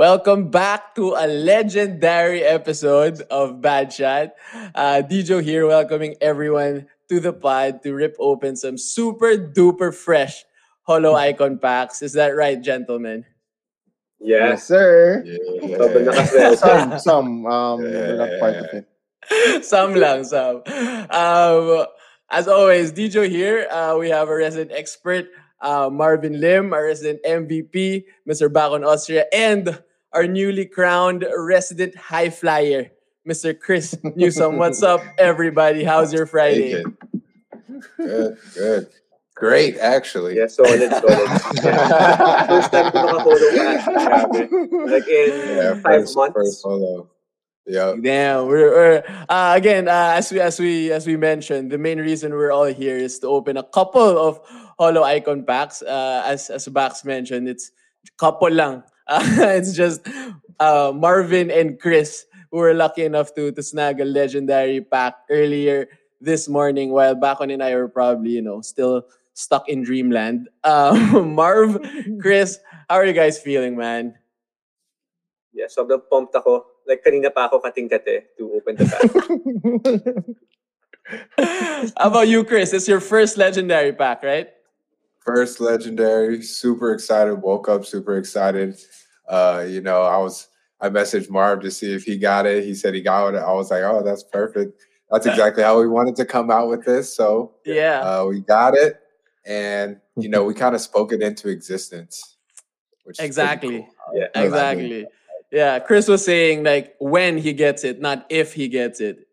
Welcome back to a legendary episode of Bad Shot. Uh, Dijo here, welcoming everyone to the pod to rip open some super duper fresh Holo Icon packs. Is that right, gentlemen? Yes. Yes, sir. Yeah. Some, some, um, we're not part of it. some lang, some. Um, as always, Dijo here. Uh, we have a resident expert, uh, Marvin Lim, our resident MVP, Mr. Bacon Austria, and our newly crowned resident high flyer, Mr. Chris Newsome. What's up, everybody? How's your Friday? Good, good. Great, actually. Yeah, solid, solid. Yeah. First time ko nakafollow ka. Like in Yeah, five first, months. first follow. Yeah. Damn, we're, we're uh, again uh, as we as we as we mentioned, the main reason we're all here is to open a couple of Holo Icon packs. Uh, as as Bax mentioned, it's couple lang. Uh, it's just uh, Marvin and Chris who were lucky enough to to snag a legendary pack earlier this morning, while Bacon and I were probably you know still stuck in dreamland. Um, Marv, Chris, how are you guys feeling, man? Yeah, so I'm pumped ako. Like kanina pa ako kating-kate to open the pack. How about you, Chris? It's your first legendary pack, right? First legendary, super excited. Woke up super excited. Uh, you know, I was I messaged Marv to see if he got it. He said he got it. I was like, oh, that's perfect. That's exactly how we wanted to come out with this. So Yeah. uh, we got it. And you know, we kind of spoke it into existence. Which is Exactly. cool. Yeah. Exactly. Yeah. Chris was saying like when he gets it, not if he gets it.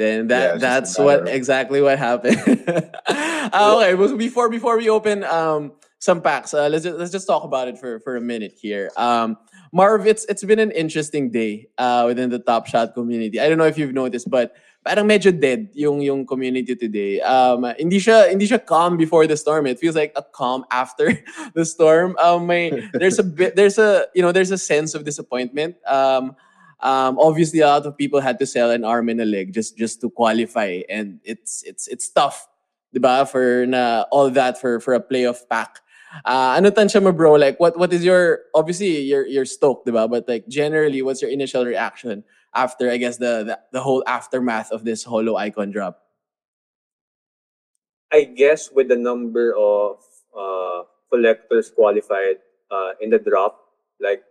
Yeah. Then that a that's what of- exactly what happened. Uh, okay, but before before we open um some packs, uh, let's just, let's just talk about it for for a minute here. Um, Marv, it's it's been an interesting day uh within the Top Shot community. I don't know if you've noticed, but parang medyo dead yung yung community today. Um, hindi siya hindi siya calm before the storm. It feels like a calm after the storm. Um, may there's a bit there's a you know there's a sense of disappointment. Um, um, obviously a lot of people had to sell an arm and a leg just just to qualify, and it's it's it's tough, diba? For na all that for for a playoff pack. Uh, ano tansya mo, bro? Like, what what is your obviously you're you're stoked, diba? But like generally, what's your initial reaction after I guess the the, the whole aftermath of this Holo Icon drop? I guess with the number of uh, collectors qualified uh, in the drop, like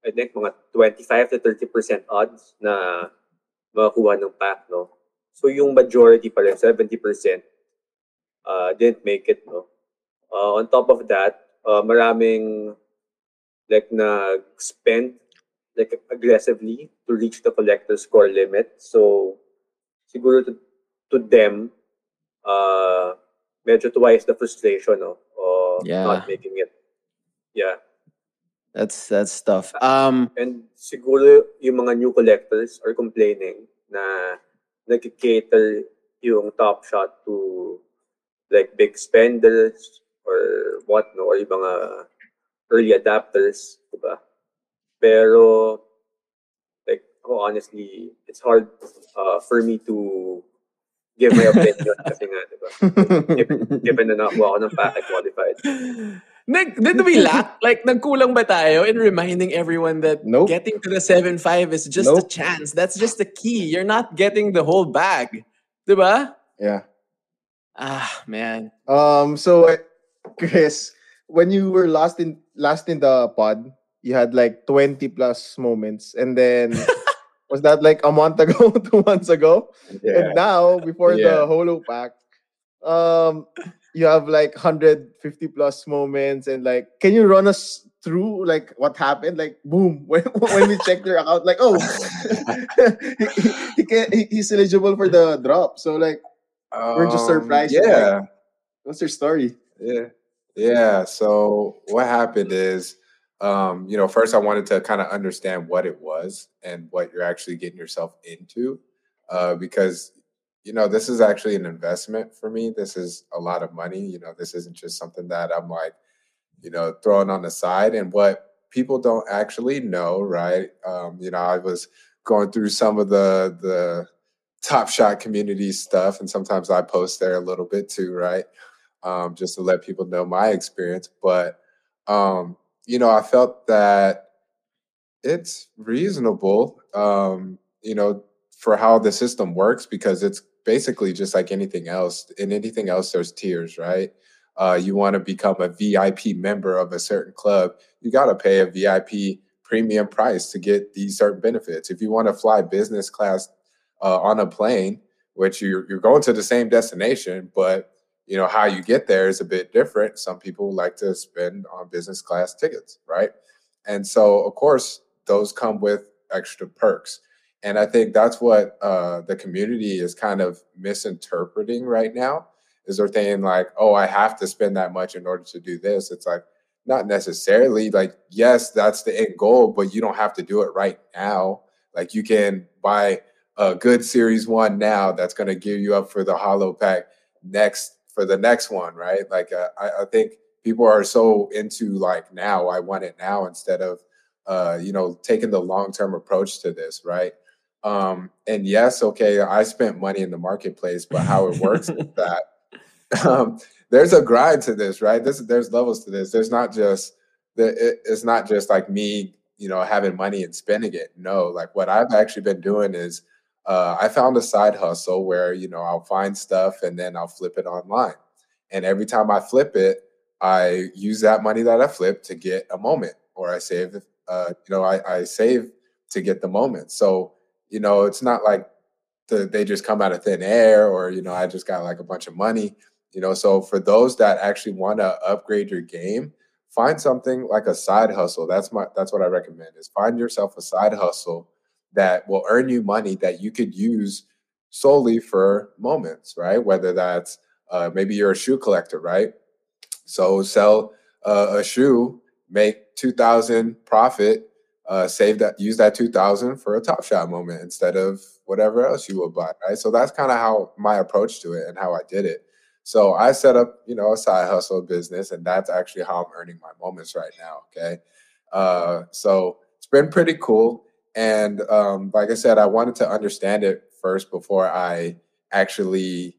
I think mga 25 to 30% odds na makakuha ng pack, no? So yung majority pa rin, 70%, uh, didn't make it, no? Uh, on top of that, uh, maraming like nag-spend like aggressively to reach the collector score limit. So siguro to, to them, uh, medyo twice the frustration no, of Yeah. not making it. Yeah. That's that's tough. Um, And siguro yung mga new collectors are complaining na nag-cater yung top shot to like big spenders or what no or yung mga early adapters, diba? Pero like ako honestly, it's hard uh, for me to give my opinion kasi nga, diba? Given, given na nakuha ako ng packet qualified. Nag, did we lack? Like, nagkulang ba tayo in reminding everyone that Nope. getting to the 7-5 is just a Nope. chance. That's just the key. You're not getting the whole bag. Diba? Yeah. Ah, man. Um. So, Chris, when you were last in last in the pod, you had like twenty plus moments, and then was that like a month ago, two months ago? And now, before Yeah. the Holo pack, um, you have like hundred fifty plus moments, and like, can you run us through like what happened? Like, boom, when when we checked your account, like, oh, he, he, can, he- he's eligible for the drop. So like, We're just Um, surprised, Yeah. what's your story? Yeah. Yeah. So what happened is um, you know, first I wanted to kind of understand what it was and what you're actually getting yourself into, uh, because you know this is actually an investment for me. This is a lot of money. You know, this isn't just something that I'm like, you know, throwing on the side. And what people don't actually know, right? Um, you know, I was going through some of the the top shot community stuff, and sometimes I post there a little bit too, right? Um, just to let people know my experience, but um, you know, I felt that it's reasonable, um, you know, for how the system works because it's basically just like anything else. In anything else, there's tiers, right? Uh, you want to become a VIP member of a certain club, you got to pay a VIP premium price to get these certain benefits. If you want to fly business class uh, on a plane, which you're, you're going to the same destination, but you know how you get there is a bit different some people like to spend on business class tickets right and so of course those come with extra perks and i think that's what uh, the community is kind of misinterpreting right now is they're saying like oh i have to spend that much in order to do this it's like not necessarily like yes that's the end goal but you don't have to do it right now like you can buy a good series one now that's going to gear you up for the Holo pack next for the next one, right? Like uh, I, I think people are so into like now, I want it now instead of uh, you know taking the long term approach to this, right? Um, and yes, okay, I spent money in the marketplace, but how it works is that um, there's a grind to this, right? This there's levels to this. There's not just it's not just like me, you know, having money and spending it. No, like what I've actually been doing is uh, I found a side hustle where you know I'll find stuff and then I'll flip it online. And every time I flip it, I use that money that I flip to get a moment, or I save. Uh, you know, I, I save to get the moment. So you know, it's not like the, they just come out of thin air, or you know, I just got like a bunch of money. You know, so for those that actually want to upgrade your game, find something like a side hustle. That's my that's what I recommend. Is find yourself a side hustle that will earn you money that you could use solely for moments, right? Whether that's uh, maybe you're a shoe collector, right? So sell uh, a shoe, make two thousand profit, uh, save that, use that two thousand for a Top Shot moment instead of whatever else you would buy, right? So that's kind of how my approach to it and how I did it. So I set up, you know, a side hustle business, and that's actually how I'm earning my moments right now. Okay, uh, so it's been pretty cool. And um, like I said, I wanted to understand it first before I actually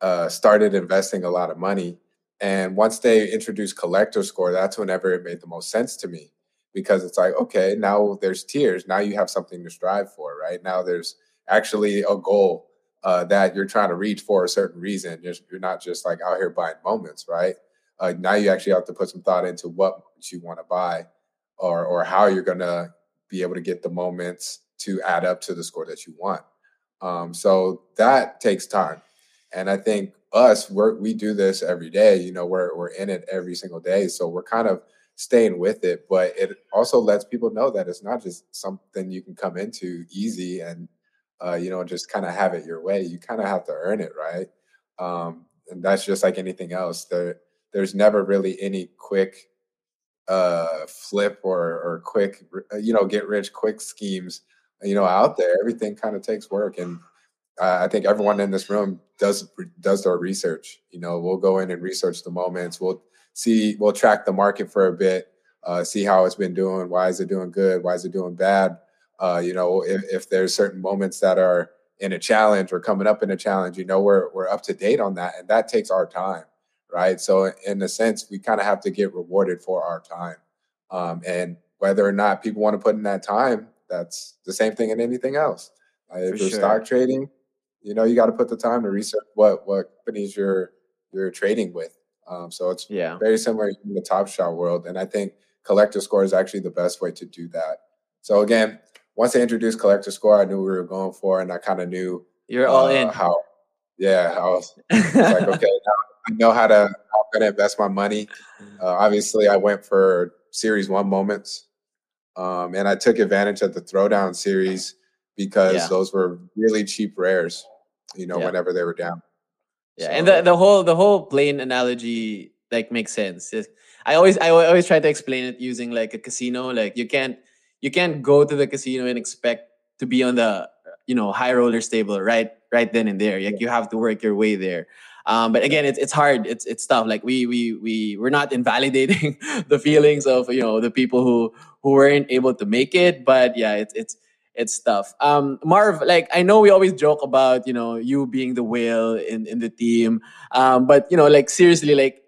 uh, started investing a lot of money. And once they introduced collector score, that's whenever it made the most sense to me because it's like, okay, now there's tiers. Now you have something to strive for, right? Now there's actually a goal uh, that you're trying to reach for a certain reason. You're, you're not just like out here buying moments, right? Uh, now you actually have to put some thought into what you want to buy or or how you're gonna be able to get the moments to add up to the score that you want. Um, so that takes time. And I think us, we we do this every day. You know, we're we're in it every single day. So we're kind of staying with it. But it also lets people know that it's not just something you can come into easy and uh, you know just kind of have it your way. You kind of have to earn it, right? Um, and that's just like anything else. There, there's never really any quick uh, flip or or quick uh, you know get rich quick schemes you know out there everything kind of takes work and uh, i think everyone in this room does does their research you know we'll go in and research the moments we'll see we'll track the market for a bit uh, see how it's been doing why is it doing good why is it doing bad uh, you know if, if there's certain moments that are in a challenge or coming up in a challenge you know we're, we're up to date on that and that takes our time right? So in a sense, we kind of have to get rewarded for our time. Um, and whether or not people want to put in that time, that's the same thing in anything else. Uh, if for you're sure. stock trading, you know, you got to put the time to research what what companies you're you're trading with. Um, so it's yeah. very similar in the Top Shot world, and I think collector score is actually the best way to do that. So again, once I introduced collector score, I knew we were going for, and I kind of knew you're uh, all in. How, yeah, I was, I was like, okay, now I know how to how I'm gonna invest my money. Uh, obviously, I went for Series One moments, um, and I took advantage of the Throwdown series because yeah. those were really cheap rares. You know, yeah. whenever they were down. Yeah, so, and the, the whole the whole plane analogy like makes sense. I always I always try to explain it using like a casino. Like you can't you can't go to the casino and expect to be on the you know high roller stable right right then and there. Like you have to work your way there. Um, but again, it's it's hard. It's it's tough. Like we we we we're not invalidating the feelings of you know the people who who weren't able to make it. But yeah, it's it's it's tough. Um, Marv, like I know we always joke about you know you being the whale in in the team, um, but you know like seriously, like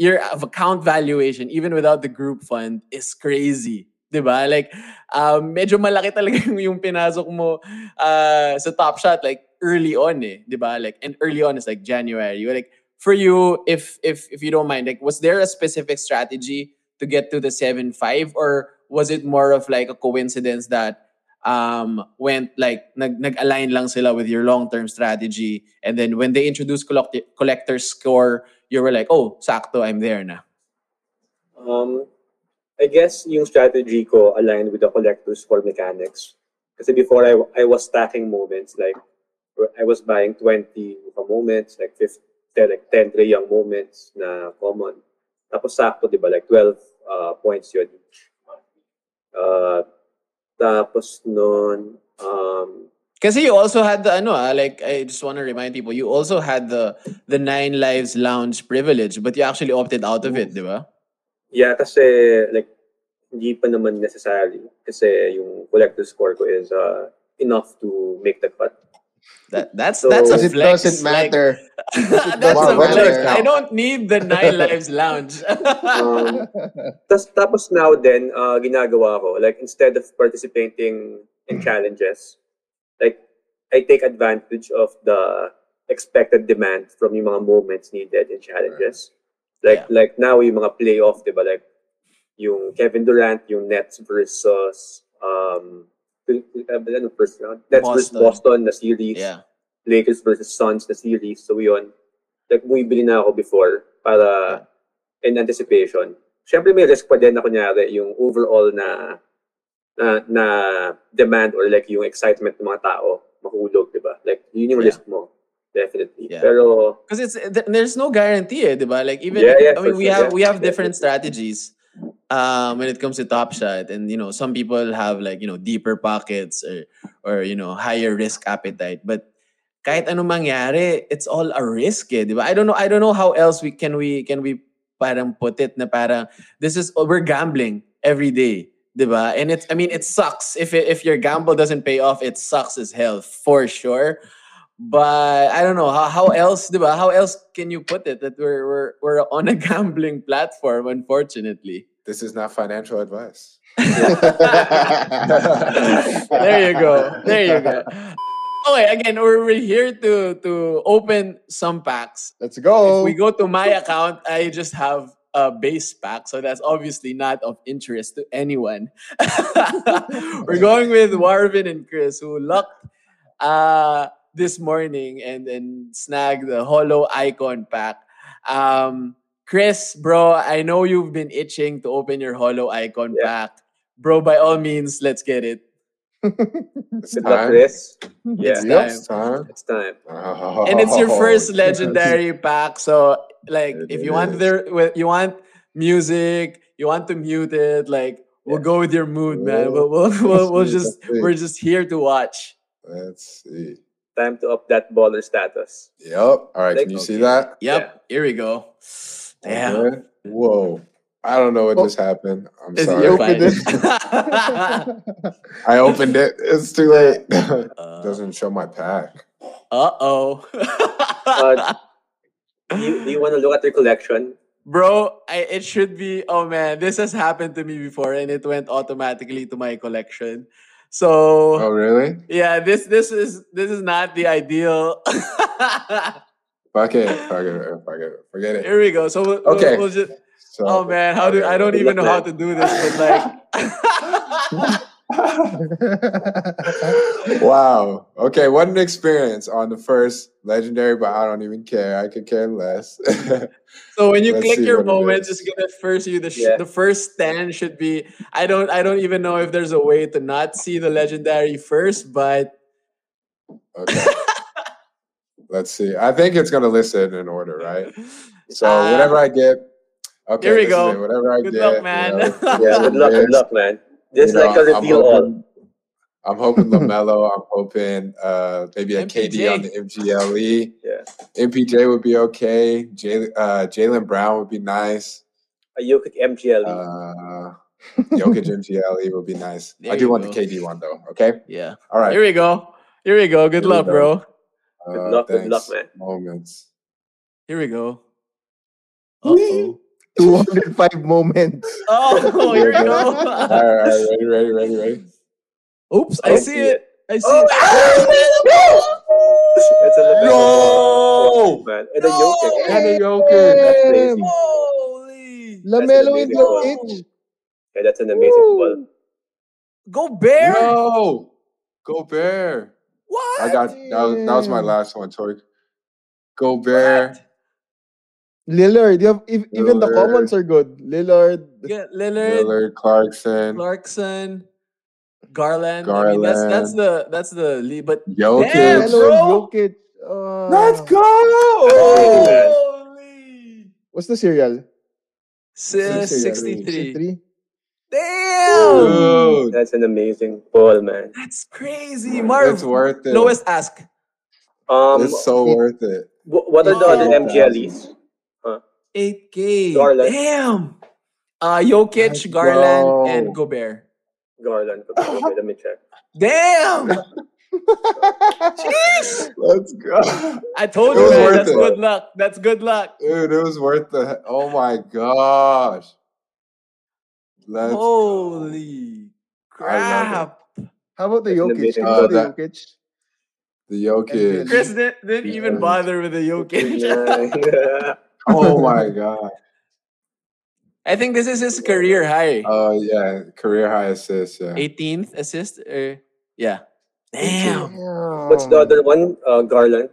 your account valuation even without the group fund is crazy. 'Di ba? Like um, medyo malaki talaga yung, pinasok mo uh, sa Top Shot like early on eh, 'di ba? Like and early on is like January. You like for you if if if you don't mind, like was there a specific strategy to get to the 7-5 or was it more of like a coincidence that um went like nag nag-align lang sila with your long-term strategy and then when they introduced collect- collector score you were like oh sakto I'm there na Um, I guess yung strategy ko aligned with the collector's score mechanics. Kasi before I, I was stacking moments, like I was buying 20 moments, like 50, like 10 Trae Young moments na common. Tapos sakto, di ba? Like 12 uh, points yun each. Uh, tapos nun, um, Kasi you also had the ano ah, like I just want to remind people you also had the the nine lives lounge privilege but you actually opted out of it, di ba? Yeah, kasi like hindi pa naman necessary kasi yung collector score ko is uh, enough to make the cut. That that's So- that's a Because it flex. doesn't like- matter. that's a doesn't flex. matter. I don't need the nine lives lounge. Um, tas, tapos now then, uh, ginagawa ko, like instead of participating in challenges, like I take advantage of the expected demand from yung mga moments needed in challenges. Like Yeah. like now yung mga playoff, 'di ba? Like yung Kevin Durant, yung Nets versus um ano first round? Nets versus Boston. Boston na series. yeah. Lakers versus Suns na series. So yun, like bumibili na ako before para in anticipation. Siyempre may risk pa din na kunyari yung overall na na, na demand or like yung excitement ng mga tao mahulog, di ba? Like yun yung Yeah. risk mo. Definitely. Yeah. Pero Because it's th- there's no guarantee, eh, diba? Like even Yeah, yeah, I mean we sure, have yeah. we have different strategies um when it comes to top shot and you know some people have like you know deeper pockets or or you know higher risk appetite but kahit ano mangyari it's all a risk eh, diba? I don't know I don't know how else we can we can we parang put it na parang this is we're gambling every day diba? and it's I mean it sucks if it, if your gamble doesn't pay off it sucks as hell for sure but I don't know how, how else, diba? How else can you put it that we're we're we're on a gambling platform? Unfortunately, This is not financial advice. there you go, there you go. Okay, again, we're, we're here to to open some packs. Let's go. If we go to my account, I just have a base pack, so that's obviously not of interest to anyone. We're going with Marvin and Chris, who lucked uh, this morning and and snagged the Holo Icon pack. Um, Chris, bro, I know you've been itching to open your Holo Icon Yeah. pack, bro. By all means, let's get it. It's good luck, time. Chris. Yeah, It's time. It's time. it's time. and it's your Oh, first yes. legendary pack. So, like, It if you want there, you want music, you want to mute it. Like, we'll go with your mood, man. We'll, we'll, we'll, we'll just we're just here to watch. Let's see. Time to up that baller status. Yep. All right. Like- Can you see that? Yep, here we go. Damn. Okay. Whoa. I don't know what just happened. I'm Is it sorry. your opened fine? I opened it. It's too late. uh Doesn't show my pack. oh. Uh, Do you, do you want to look at your collection? Bro, I, it should be. Oh man, this has happened to me before, and it went automatically to my collection. So Oh, really? Yeah, this this is this is not the ideal. Fuck it. Fuck it. Fuck it. Forget it. Here we go. So we'll, we'll- Okay. we'll just. So, Oh man, how do I don't even know how to do this, but like. wow. Okay. What an experience on the first legendary, but I don't even care. I could care less. so when you Let's click your what it moments, is. it's gonna first you the sh- Yeah. the first stand should be. I don't I don't even know if there's a way to not see the legendary first, but okay. Let's see. I think it's gonna list it in order, right? So Uh, whatever I get, Okay, Here we go. Whatever I Good get. luck, you man. know, Yeah, good luck, good Yes. luck, man. This is You know, like a I'm reveal all. I'm hoping Lamelo. I'm hoping uh, maybe a KD on the MGLE. Yeah. MPJ would be okay. Jay, uh, Jaylen Brown would be nice. A Jokic MGL. Uh, Jokic MGLE would be nice. There I do want go. the KD one though. Okay. Yeah. All right. Here we go. Here we go. Good Here luck, go. bro. Good Uh, luck, good luck, man. Moments. Here we go. Uh-oh. 205 moments. Oh, here we go. right, all right, ready, ready, ready, ready. Oops, I don't see see it. I see Oh, it. Ah! It's a little No! man. And a Jokic. And a That's crazy. Holy. Lamelo and amazing ball. Yeah, that's an amazing ball. Gobert. No! Gobert. What? I got that was, that was my last one, Tori. Gobert. What? Lillard. You have, if, even the Lillard. commons are good. Lillard. Get Lillard, Lillard, Clarkson, Clarkson, Garland. I mean, that's that's the that's the lead. But Jokic. Damn, bro. Jokic. Uh, Let's go! holy, What's the serial? Si- Sixty-three. 63. 63? Damn, Dude, That's an amazing ball, man. that's crazy. Marv, it's worth it. lowest ask. Um, it's so worth it. wh- what are the other. MGLEs? 8K. Garland. Damn. Uh, Jokic, Let's Garland, go. and Gobert. Garland. Okay, let me check. Damn. Jeez. Let's go. I told It you, man. worth That's it. good luck. That's good luck. Dude, it was worth the. Oh my gosh. Let's Holy I love crap. How about the That's an Jokic? amazing How about the ball. Jokic? the Jokic. Chris didn't, didn't even bother with the Jokic. Yeah. Oh my god. I think this is his career high. Oh yeah, career high assist. Yeah. 18th assist. Or, yeah. Damn. What's the other one? Uh, Garland.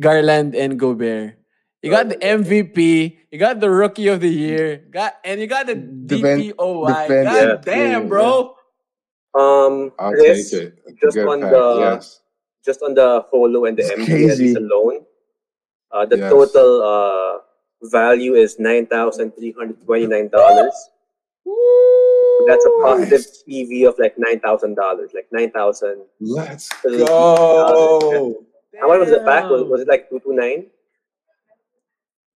Garland and Gobert. You got the MVP. You got the Rookie of the Year. Got and you got the Defen- DPOY. defense- God yeah, damn, yeah. bro. Um, I'll Chris, take it. It's just good on pack, the- yes. just on the Holo and the It's MGLEs crazy. alone, uh, the Yes. total uh, value is nine thousand three hundred twenty-nine dollars. That's a positive EV of like nine thousand dollars, like nine thousand. Let's Three go. How much was the pack? Was, was it like two two nine?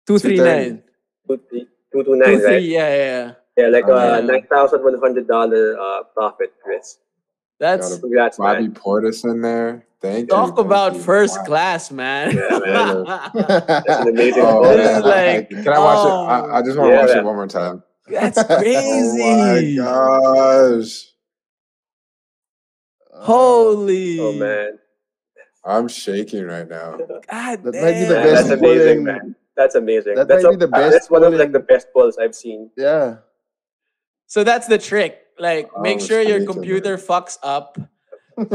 239. Two three two two nine, 23, right? yeah, yeah, yeah. Yeah, like Oh, uh, yeah. nine thousand one hundred dollar uh profit, Chris. That's Gotta- Congrats, Bobby man. Portis in there. Thank you. talk thank about you. first Wow. class, man. Yeah, man. That's an amazing Oh. This is man. like- Can I watch oh. it? I, I just want to Yeah, watch man. it one more time. That's crazy. Oh my gosh. Holy. Oh, oh man, I'm shaking right now. God That might be the damn. Best that's amazing, in- man. That's amazing. That that's might a- be the best That's one of like the best balls I've seen. Yeah. So that's the trick. Like, Oh, make it's sure your computer man. fucks up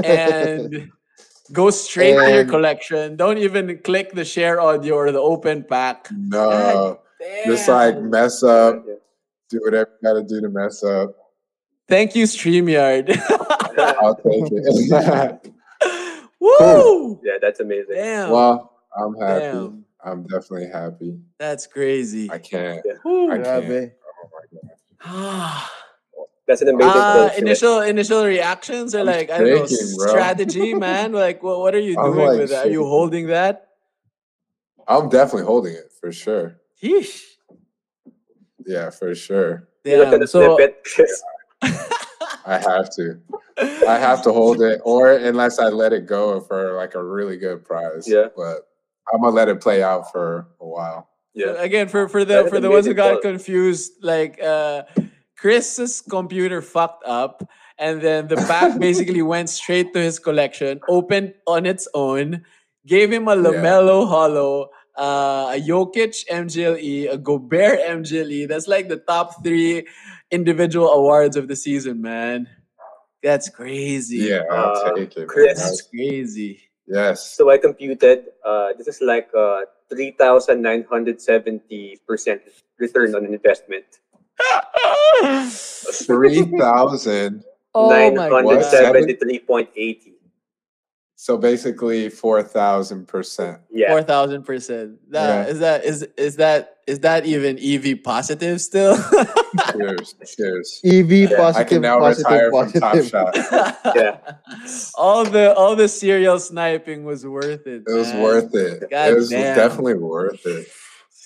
and go straight to your collection. Don't even click the share audio or the open pack. No. Damn. Just like mess up, do whatever you gotta do to mess up. Thank you, StreamYard. I'll take it. Woo! Yeah, that's amazing. Damn. well, I'm happy. Damn. I'm definitely happy. That's crazy. I can't. Woo. I can't. Grabe. Oh my god. That's an amazing Uh, initial initial reactions are I'm like I don't know bro. strategy, man. Like, what what are you I'm, doing like, with that? Are you holding that? I'm definitely holding it for sure. Yeesh. Yeah, for sure. You look at Damn. So. I have to. I have to hold it, or unless I let it go for like a really good prize. Yeah. But I'm gonna let it play out for a while. So Yeah. again, for for the for the ones who got confused, like uh Chris's computer fucked up, and then the pack basically went straight to his collection, opened on its own, gave him a Lamelo Holo, uh, a Jokic MGLE, a Gobert MGLE. That's like the top three individual awards of the season, man. That's crazy. Yeah, I'll Uh, take it. Chris. That's crazy. Yes. So I computed. Uh, this is like uh, three thousand nine hundred seventy percent return on investment. Three thousand. oh Nine my hundred god. seven- seventy-three point eighty. So basically, four thousand percent. Yeah. Four thousand percent. That Yeah. is that is is that is that even EV positive still? Cheers, cheers. EV Yeah, positive, I can now positive, retire from Top. Shot. Yeah. all the all the serial sniping was worth it. It was worth it. God it was damn. definitely worth it.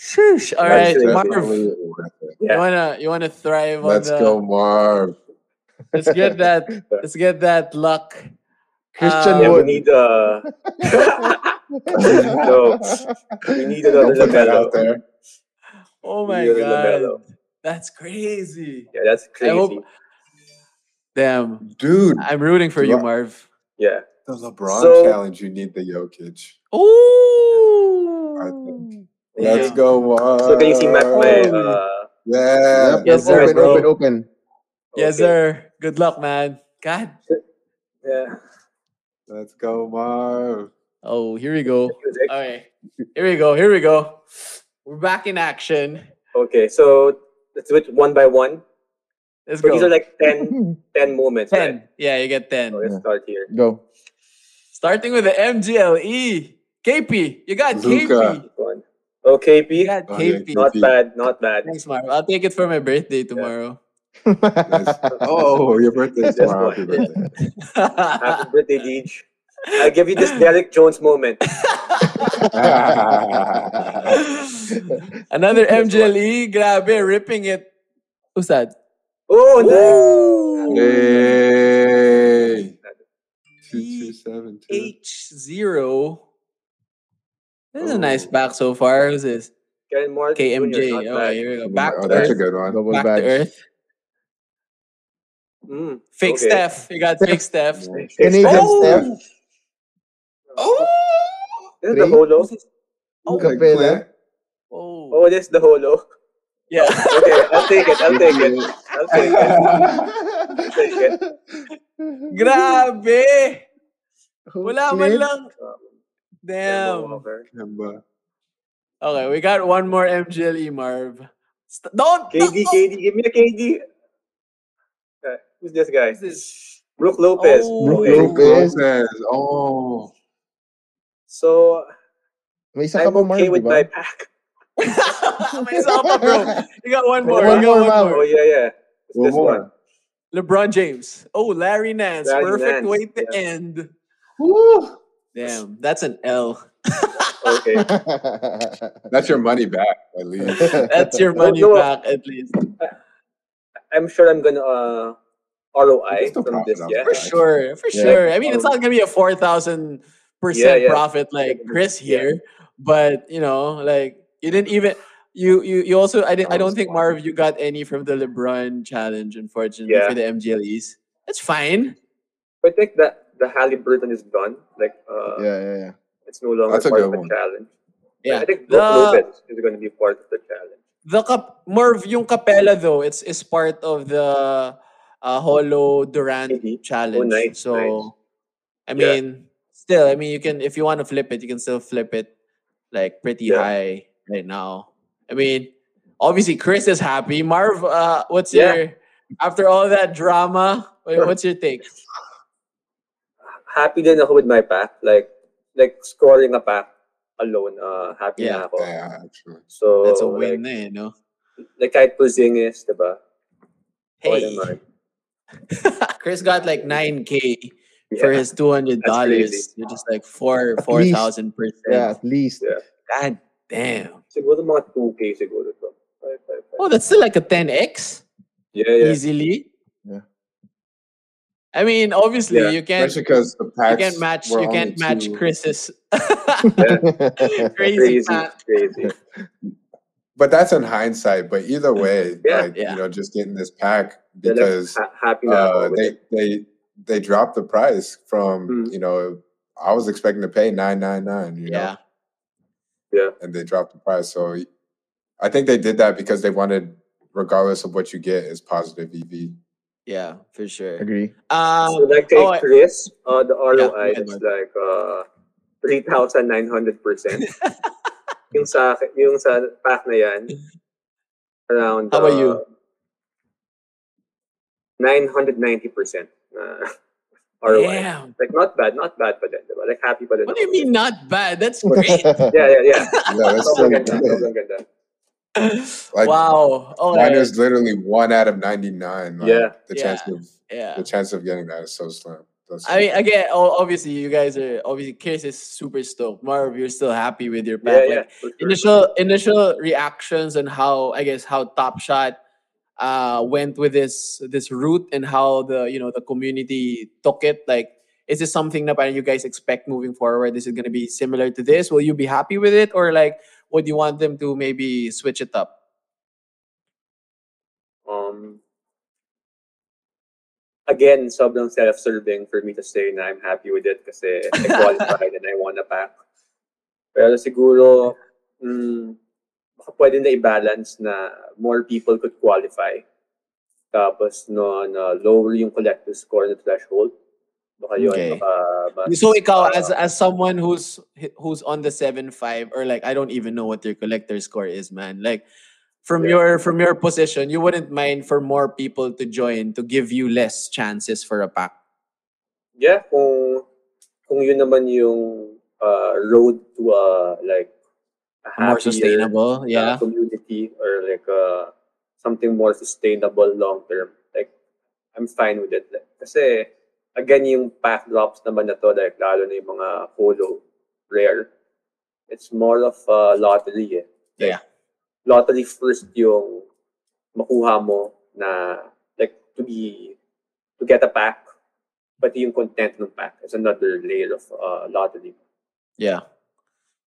Sheesh. All right, Marv, Definitely worth it. you wanna you wanna thrive Let's on the go, Marv. let's get that let's get that luck. Christian Um, Yeah, we need uh no, we need another Don't put that out there. Oh my You're god. Lamelo. That's crazy. Yeah, that's I crazy. hope Damn. Dude, I'm rooting for you, Marv. Yeah. the LeBron So- challenge, you need the Jokic. Ooh. Let's go, Marv. So can you see Mac my uh Yeah. Yep, Yes, sir, open, open, open. Yes, okay. sir. Good luck, man. God. Yeah. Let's go, Marv. Oh, here we go. All right. Here we go. Here we go. We're back in action. Okay, so let's do it one by one. Let's So go. these are like 10, 10 moments, right? 10. Yeah, you get 10. So let's Yeah. start here. Go. Starting with the MGLE. KP. You got Luka. KP. Oh, one. Okay, You P. got Oh, yeah, KP. Not bad, not bad. Thanks, Marv. I'll take it for my birthday tomorrow. Nice. Oh, your birthday This tomorrow. Happy birthday. Happy birthday, Deej. I'll give you this Derrick Jones moment. Another MGLE. Grabe, ripping it. Who's that? Oh, nice. Hey. Two, two, seven, two. H0. This is a nice back so far. Who's this? Karen Moore. KMJ. Jr., not Oh, bad. here we go. Back oh, to that's a earth. good one. Double Back badge. to earth. Mm, Fake okay. Steph. You got fake Steph. Canadian Oh! Steph. Oh! This is the Three. holo. Oh, Like Capela. Plant. oh. Oh, this is the holo. Yeah. Okay, I'll take it. I'll take it. I'll take it. Take it. Grabe! Who Wala man played? lang. Kemba Damn. Walker. Kemba. Okay, we got one more MGLE, Marv. St- don't! KD, don't- KD, give me a KD. Uh, who's this guy? Who's this? Brook Lopez. Oh. Brook Lopez. Lopez. Oh. So, May isa ka I'm pa, Marv, okay with di ba? my pack. May isa ka pa, bro. You got one more. One you got more, one Marv. Oh, yeah, yeah. It's One this more. one. LeBron James. Oh, Larry Nance. Larry Perfect Nance, way to yeah. end. Woo. Damn, that's an L. Okay. That's your money back, at least. That's your money no. back, at least. I'm sure I'm gonna uh, ROI from this, yeah? For sure, for Yeah. sure. I mean, it's not gonna be a four thousand Yeah, percent yeah. profit like Chris Yeah. here, but you know, like you didn't even you you you also I didn't I don't think. Marv you got any from the LeBron challenge, unfortunately Yeah. for the MGLEs. That's fine. I think that the Halliburton is done. Like, uh, yeah, yeah, yeah. it's no longer That's part of the one. challenge. Yeah, I think the Brook Lopez is going to be part of the challenge. the cap Marv yung Capela though it's is part of the uh, Holo Durant Mhm. challenge. Oh, nice, so nice. I Yeah. mean, still, I mean, you can if you want to flip it, you can still flip it like pretty Yeah. high right now. I mean, obviously Chris is happy. Marv, uh, what's Yeah. your after all that drama? What's your take? Happy din ako with my pack. Like, like scoring a pack alone, uh, happy Yeah. na ako. Yeah, actually. So, That's a win, like, na, eh, no? like kahit Porzingis, diba? Hey. Chris got like nine k Yeah. for his two hundred That's dollars. crazy. You're just like four At four percent. Yeah, at least. Yeah. God damn. Siguro mga 2K siguro to. Oh, that's still like a ten x yeah, yeah. easily. Yeah. I mean, obviously Yeah, you can't Especially because the you can't match you can't match two- Chris's crazy, Crazy, pack. crazy. But that's in hindsight. But either way, Yeah. like Yeah. you know, just getting this pack because ha- happy na uh, they they they dropped the price from Mm. you know I was expecting to pay nine nine nine. You know, Yeah. Yeah. and they dropped the price. So I think they did that because they wanted, regardless of what you get, is positive EV. Yeah, for sure. Agree. Um, So like kay oh, Chris, uh, the ROI go ahead, is Mark. like uh, 3,900%. yung sa akin- yung sa pack na yan, around How about uh, you? 990%. Na, ROI. Damn. Like not bad, not bad pa din, diba? Like happy pa din. What do you mean not bad? That's great. Yeah, yeah, yeah. Yeah, that's still Sobrang ganda, good. sobrang ganda. Like wow. mine Okay. is literally one out of ninety nine. Like, Yeah. the chance of Yeah. the chance of getting that is so slim. That's I mean, again, obviously, you guys are obviously. Chris is super stoked. Marv, you're still happy with your Yeah, pack. yeah. Like, for sure. initial initial reactions and how I guess how Top Shot uh went with this this route and how the you know the community took it. Like, is this something that you guys expect moving forward? Is it going to be similar to this? Will you be happy with it, or like would you want them to maybe switch it up? Um, again, sobrang self-serving for me to say na I'm happy with it kasi I qualified and I won a pack. Pero siguro, mm, baka pwede na i-balance na more people could qualify. Tapos no, na lower yung collective score na threshold. Baka yun, Okay. baka mas, So ikaw uh, as as someone who's who's on the 7-5 or like I don't even know what your collector score is, man. Like from Yeah. your from your position, you wouldn't mind for more people to join to give you less chances for a pack. yeah, kung kung yun naman yung uh, road to uh, like a More happier, sustainable, uh, yeah. community or like uh, something more sustainable long term. Like I'm fine with it. Like, kasi again yung pack drops naman na to like lalo na yung mga polo rare. It's more of a lottery eh. Like, Yeah. Lottery first yung makuha mo na like to be to get a pack pati yung content ng pack is another layer of uh, lottery. Yeah.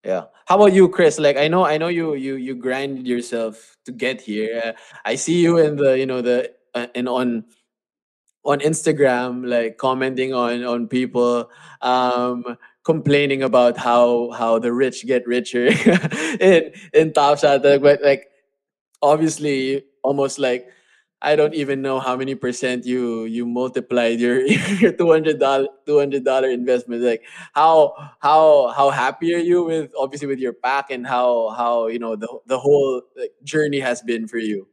Yeah. How about you, Chris? Like I know I know you you you grinded yourself to get here. Uh, I see you in the, you know, the uh, and on on Instagram like commenting on on people um complaining about how how the rich get richer in in Top Shot but like obviously almost like I don't even know how many percent you you multiplied your your two hundred dollar two hundred dollar investment. Like how how how happy are you with obviously with your pack and how how you know the the whole like, journey has been for you.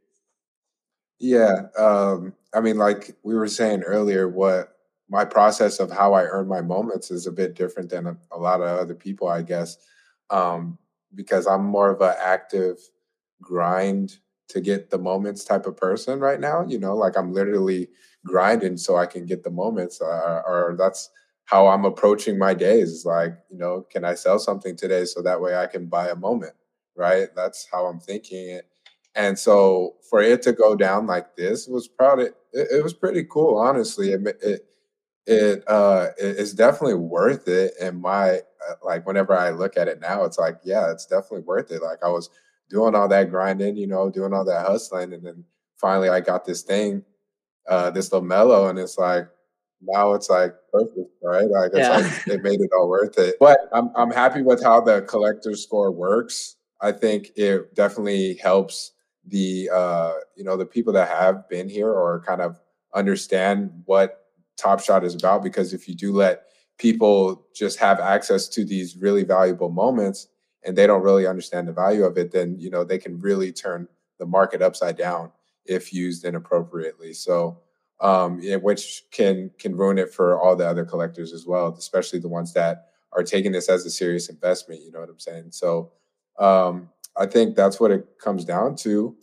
Yeah, um, I mean, like we were saying earlier, what my process of how I earn my moments is a bit different than a, a lot of other people, I guess, um, because I'm more of an active grind to get the moments type of person right now. You know, like I'm literally grinding so I can get the moments, uh, or that's how I'm approaching my days. Like, you know, can I sell something today so that way I can buy a moment, right? That's how I'm thinking it. And so for it to go down like this was probably it, it was pretty cool, honestly. It it it uh it's definitely worth it. And my uh, like whenever I look at it now, it's like yeah, it's definitely worth it. Like I was doing all that grinding, you know, doing all that hustling, and then finally I got this thing, uh, this Lamelo, and it's like now it's like perfect, right? Like it's Yeah. like it made it all worth it. But I'm I'm happy with how the collector's score works. I think it definitely helps the uh you know the people that have been here or kind of understand what Top Shot is about because if you do let people just have access to these really valuable moments and they don't really understand the value of it then you know they can really turn the market upside down if used inappropriately. So um which can can ruin it for all the other collectors as well especially the ones that are taking this as a serious investment you know what i'm saying? So um i think that's what it comes down to.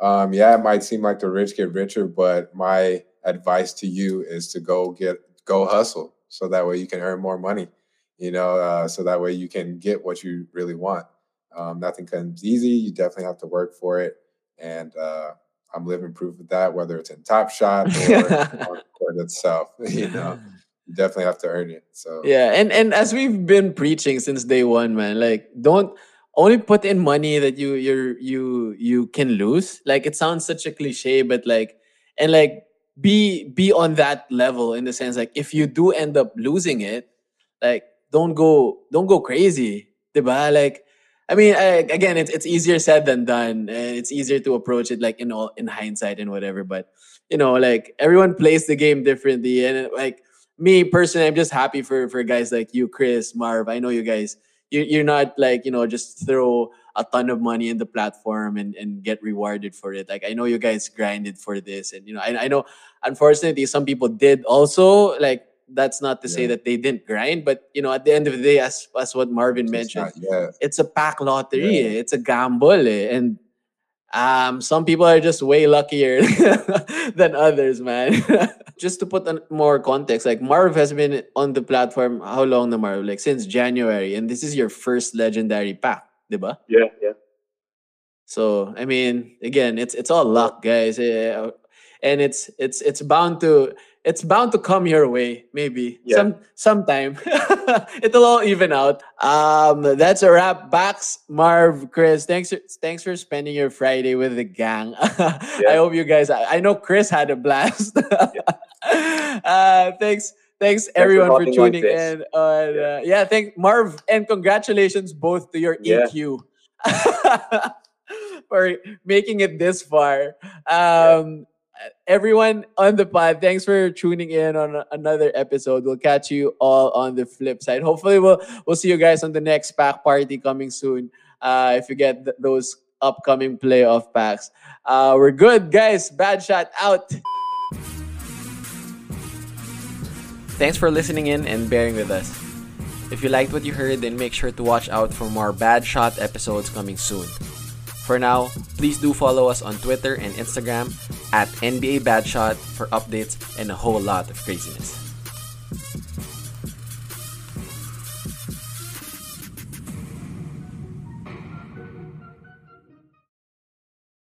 Um yeah it might seem like the rich get richer but my advice to you is to go get go hustle so that way you can earn more money you know uh, so that way you can get what you really want. Um, nothing comes easy. You definitely have to work for it. And uh, i'm living proof of that whether it's in top shot or on the court itself you know you definitely have to earn it so. Yeah, and and as we've been preaching since day one, man, like don't only put in money that you you you you can lose. Like it sounds such a cliche, but like and like be be on that level in the sense like if you do end up losing it, like don't go don't go crazy, diba? Like I mean, I, again, it's it's easier said than done. It's easier to approach it like in all in hindsight and whatever. But you know, like everyone plays the game differently, and like me personally, I'm just happy for for guys like you, Chris, Marv. I know you guys. You, you're not like you know just throw a ton of money in the platform and and get rewarded for it. Like I know you guys grinded for this, and you know I I know unfortunately some people did also like That's not to say that they didn't grind, but you know, at the end of the day, as as what Marvin Just mentioned, not yet. it's a pack lottery. Yeah. It's a gamble, eh. and um, some people are just way luckier than others, man. just to put on more context, like Marv has been on the platform how long, na Marv? Like since January, and this is your first legendary pack, diba? Yeah, yeah. So I mean, again, it's it's all luck, guys, eh, and it's it's it's bound to it's bound to come your way, maybe Yeah. some sometime. It'll all even out. Um, that's a wrap. Bax, Marv, Chris, thanks for, thanks for spending your Friday with the gang. I hope you guys. I, I know Chris had a blast. uh, thanks. Thanks everyone for on tuning this. in. On, Yeah. uh, yeah, thank Marv and congratulations both to your Yeah. EQ for making it this far. Um, Everyone on the pod, thanks for tuning in on another episode. We'll catch you all on the flip side. Hopefully, we'll we'll see you guys on the next pack party coming soon. Uh, if you get th- those upcoming playoff packs, uh, we're good, guys. Bad shot out. Thanks for listening in and bearing with us. If you liked what you heard, then make sure to watch out for more Bad Shot episodes coming soon. For now, please do follow us on Twitter and Instagram at NBA Bad Shot for updates and a whole lot of craziness.